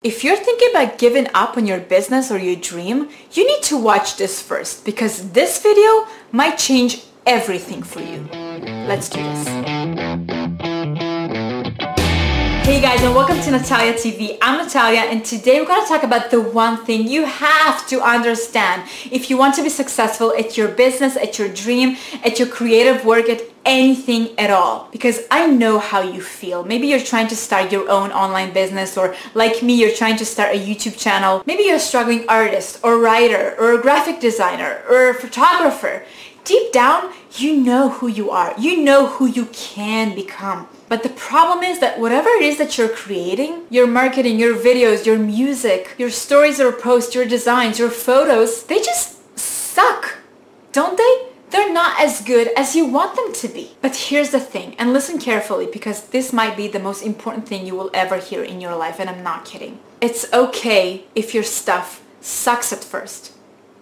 If you're thinking about giving up on your business or your dream, you need to watch this first because this video might change everything for you. Let's do this. Hey guys and welcome to Natalia TV. I'm Natalia and today we're going to talk about the one thing you have to understand if you want to be successful at your business, at your dream, at your creative work, at anything at all because I know how you feel. Maybe you're trying to start your own online business or like me, you're trying to start a YouTube channel. Maybe you're a struggling artist or writer or a graphic designer or a photographer. Deep down, you know who you are. You know who you can become. But the problem is that whatever it is that you're creating, your marketing, your videos, your music, your stories or posts, your designs, your photos, they just suck, don't they? they're not as good as you want them to be. But here's the thing, and listen carefully because this might be the most important thing you will ever hear in your life, and I'm not kidding. It's okay if your stuff sucks at first.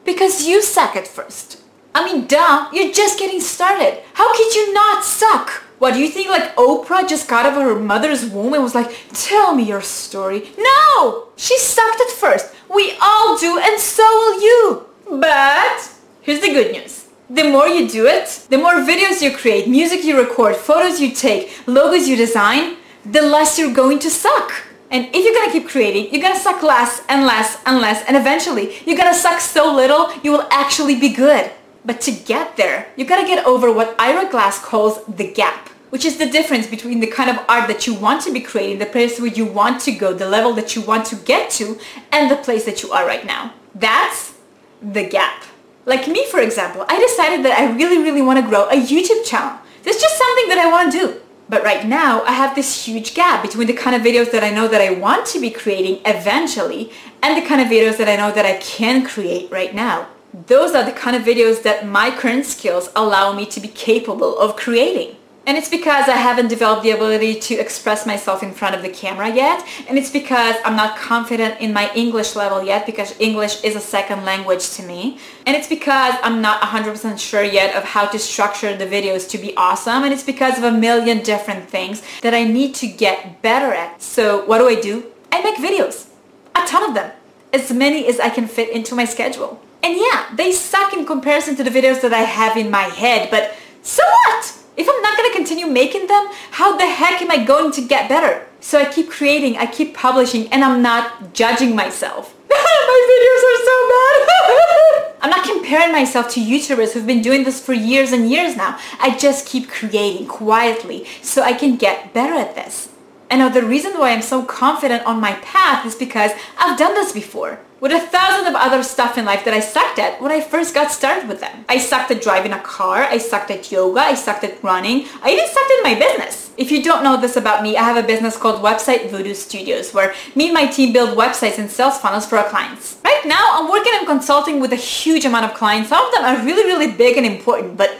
Because you suck at first. I mean, duh, you're just getting started. How could you not suck? What, do you think like Oprah just got out of her mother's womb and was like, tell me your story? No! She sucked at first. We all do and so will you. But here's the good news the more you do it, the more videos you create, music you record, photos you take, logos you design, the less you're going to suck. And if you're gonna keep creating, you're gonna suck less and less and less, and eventually you're gonna suck so little you will actually be good. But to get there, you gotta get over what Ira Glass calls the gap, which is the difference between the kind of art that you want to be creating, the place where you want to go, the level that you want to get to, and the place that you are right now. That's the gap. Like me, for example, I decided that I really, really want to grow a YouTube channel. That's just something that I want to do. But right now, I have this huge gap between the kind of videos that I know that I want to be creating eventually and the kind of videos that I know that I can create right now. Those are the kind of videos that my current skills allow me to be capable of creating. And it's because I haven't developed the ability to express myself in front of the camera yet. And it's because I'm not confident in my English level yet because English is a second language to me. And it's because I'm not 100% sure yet of how to structure the videos to be awesome. And it's because of a million different things that I need to get better at. So what do I do? I make videos. A ton of them. As many as I can fit into my schedule. And yeah, they suck in comparison to the videos that I have in my head, but so what? If I'm not going to continue making them, how the heck am I going to get better? So I keep creating, I keep publishing, and I'm not judging myself. My videos are so bad. I'm not comparing myself to YouTubers who've been doing this for years and years now. I just keep creating quietly so I can get better at this. And now the reason why I'm so confident on my path is because I've done this before with a thousand of other stuff in life that I sucked at when I first got started with them. I sucked at driving a car, I sucked at yoga, I sucked at running, I even sucked at my business. If you don't know this about me, I have a business called Website Voodoo Studios where me and my team build websites and sales funnels for our clients. Right now, I'm working and consulting with a huge amount of clients. Some of them are really, really big and important, but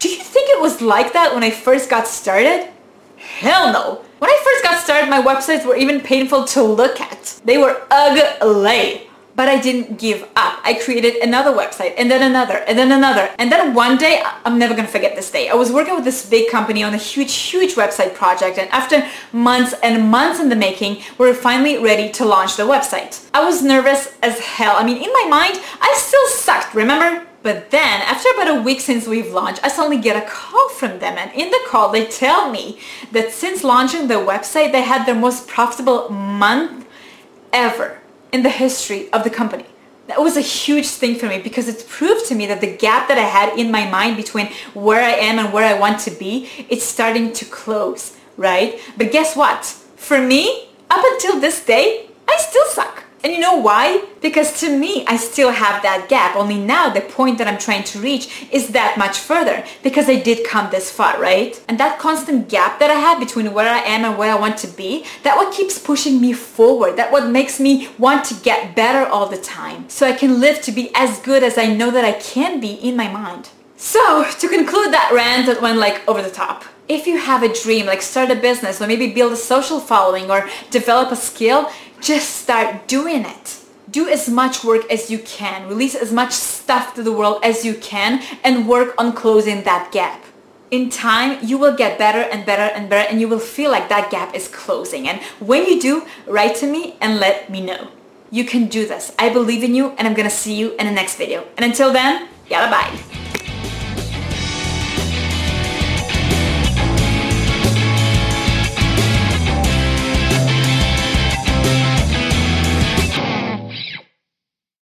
do you think it was like that when I first got started? Hell no. When I first got started, my websites were even painful to look at. They were ugly. But I didn't give up. I created another website and then another and then another. And then one day, I'm never gonna forget this day. I was working with this big company on a huge, huge website project. And after months and months in the making, we were finally ready to launch the website. I was nervous as hell. I mean, in my mind, I still sucked, remember? But then, after about a week since we've launched, I suddenly get a call from them. And in the call, they tell me that since launching the website, they had their most profitable month ever in the history of the company. That was a huge thing for me because it proved to me that the gap that I had in my mind between where I am and where I want to be, it's starting to close, right? But guess what? For me, up until this day, I still suck. And you know why? Because to me, I still have that gap. Only now the point that I'm trying to reach is that much further because I did come this far, right? And that constant gap that I have between where I am and where I want to be, that what keeps pushing me forward. That what makes me want to get better all the time. So I can live to be as good as I know that I can be in my mind. So to conclude that rant that went like over the top, if you have a dream, like start a business or maybe build a social following or develop a skill, just start doing it. Do as much work as you can. Release as much stuff to the world as you can and work on closing that gap. in time, you will get better and better and better and you will feel like that gap is closing. And when you do, write to me and let me know. You can do this. I believe in you and I'm gonna see you in the next video. And until then, yalla bye.